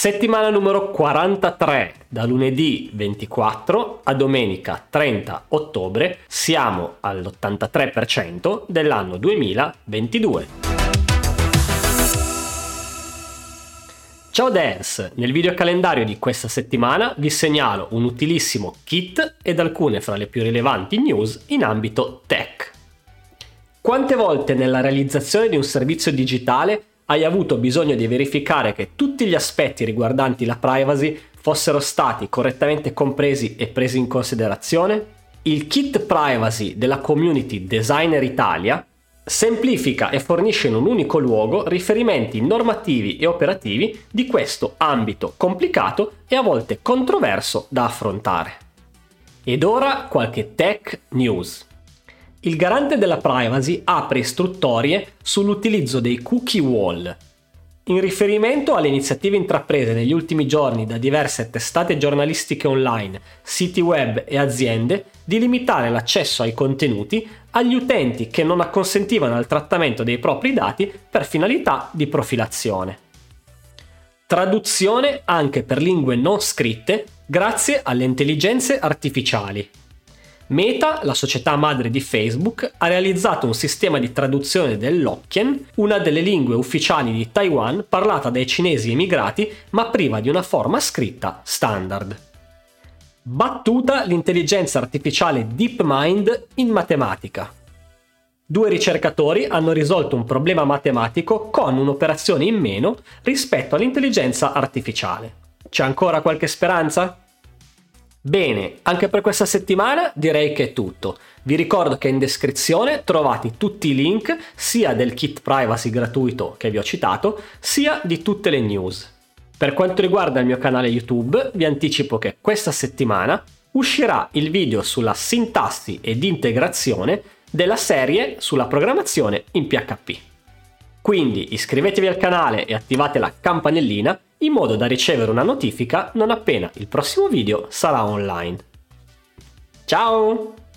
Settimana numero 43, da lunedì 24 a domenica 30 ottobre, siamo all'83% dell'anno 2022. Ciao Dance! Nel video calendario di questa settimana vi segnalo un utilissimo kit ed alcune fra le più rilevanti news in ambito tech. Quante volte nella realizzazione di un servizio digitale hai avuto bisogno di verificare che tutti gli aspetti riguardanti la privacy fossero stati correttamente compresi e presi in considerazione? Il kit privacy della community Designer Italia semplifica e fornisce in un unico luogo riferimenti normativi e operativi di questo ambito complicato e a volte controverso da affrontare. Ed ora qualche tech news. Il garante della privacy apre istruttorie sull'utilizzo dei cookie wall. In riferimento alle iniziative intraprese negli ultimi giorni da diverse testate giornalistiche online, siti web e aziende di limitare l'accesso ai contenuti agli utenti che non acconsentivano al trattamento dei propri dati per finalità di profilazione. Traduzione anche per lingue non scritte grazie alle intelligenze artificiali. Meta, la società madre di Facebook, ha realizzato un sistema di traduzione dell'Hokkien, una delle lingue ufficiali di Taiwan parlata dai cinesi emigrati ma priva di una forma scritta standard. Battuta l'intelligenza artificiale DeepMind in matematica. Due ricercatori hanno risolto un problema matematico con un'operazione in meno rispetto all'intelligenza artificiale. C'è ancora qualche speranza? Bene, anche per questa settimana direi che è tutto. Vi ricordo che in descrizione trovate tutti i link sia del kit privacy gratuito che vi ho citato, sia di tutte le news. Per quanto riguarda il mio canale YouTube, vi anticipo che questa settimana uscirà il video sulla sintassi ed integrazione della serie sulla programmazione in PHP. Quindi iscrivetevi al canale e attivate la campanellina in modo da ricevere una notifica non appena il prossimo video sarà online. Ciao!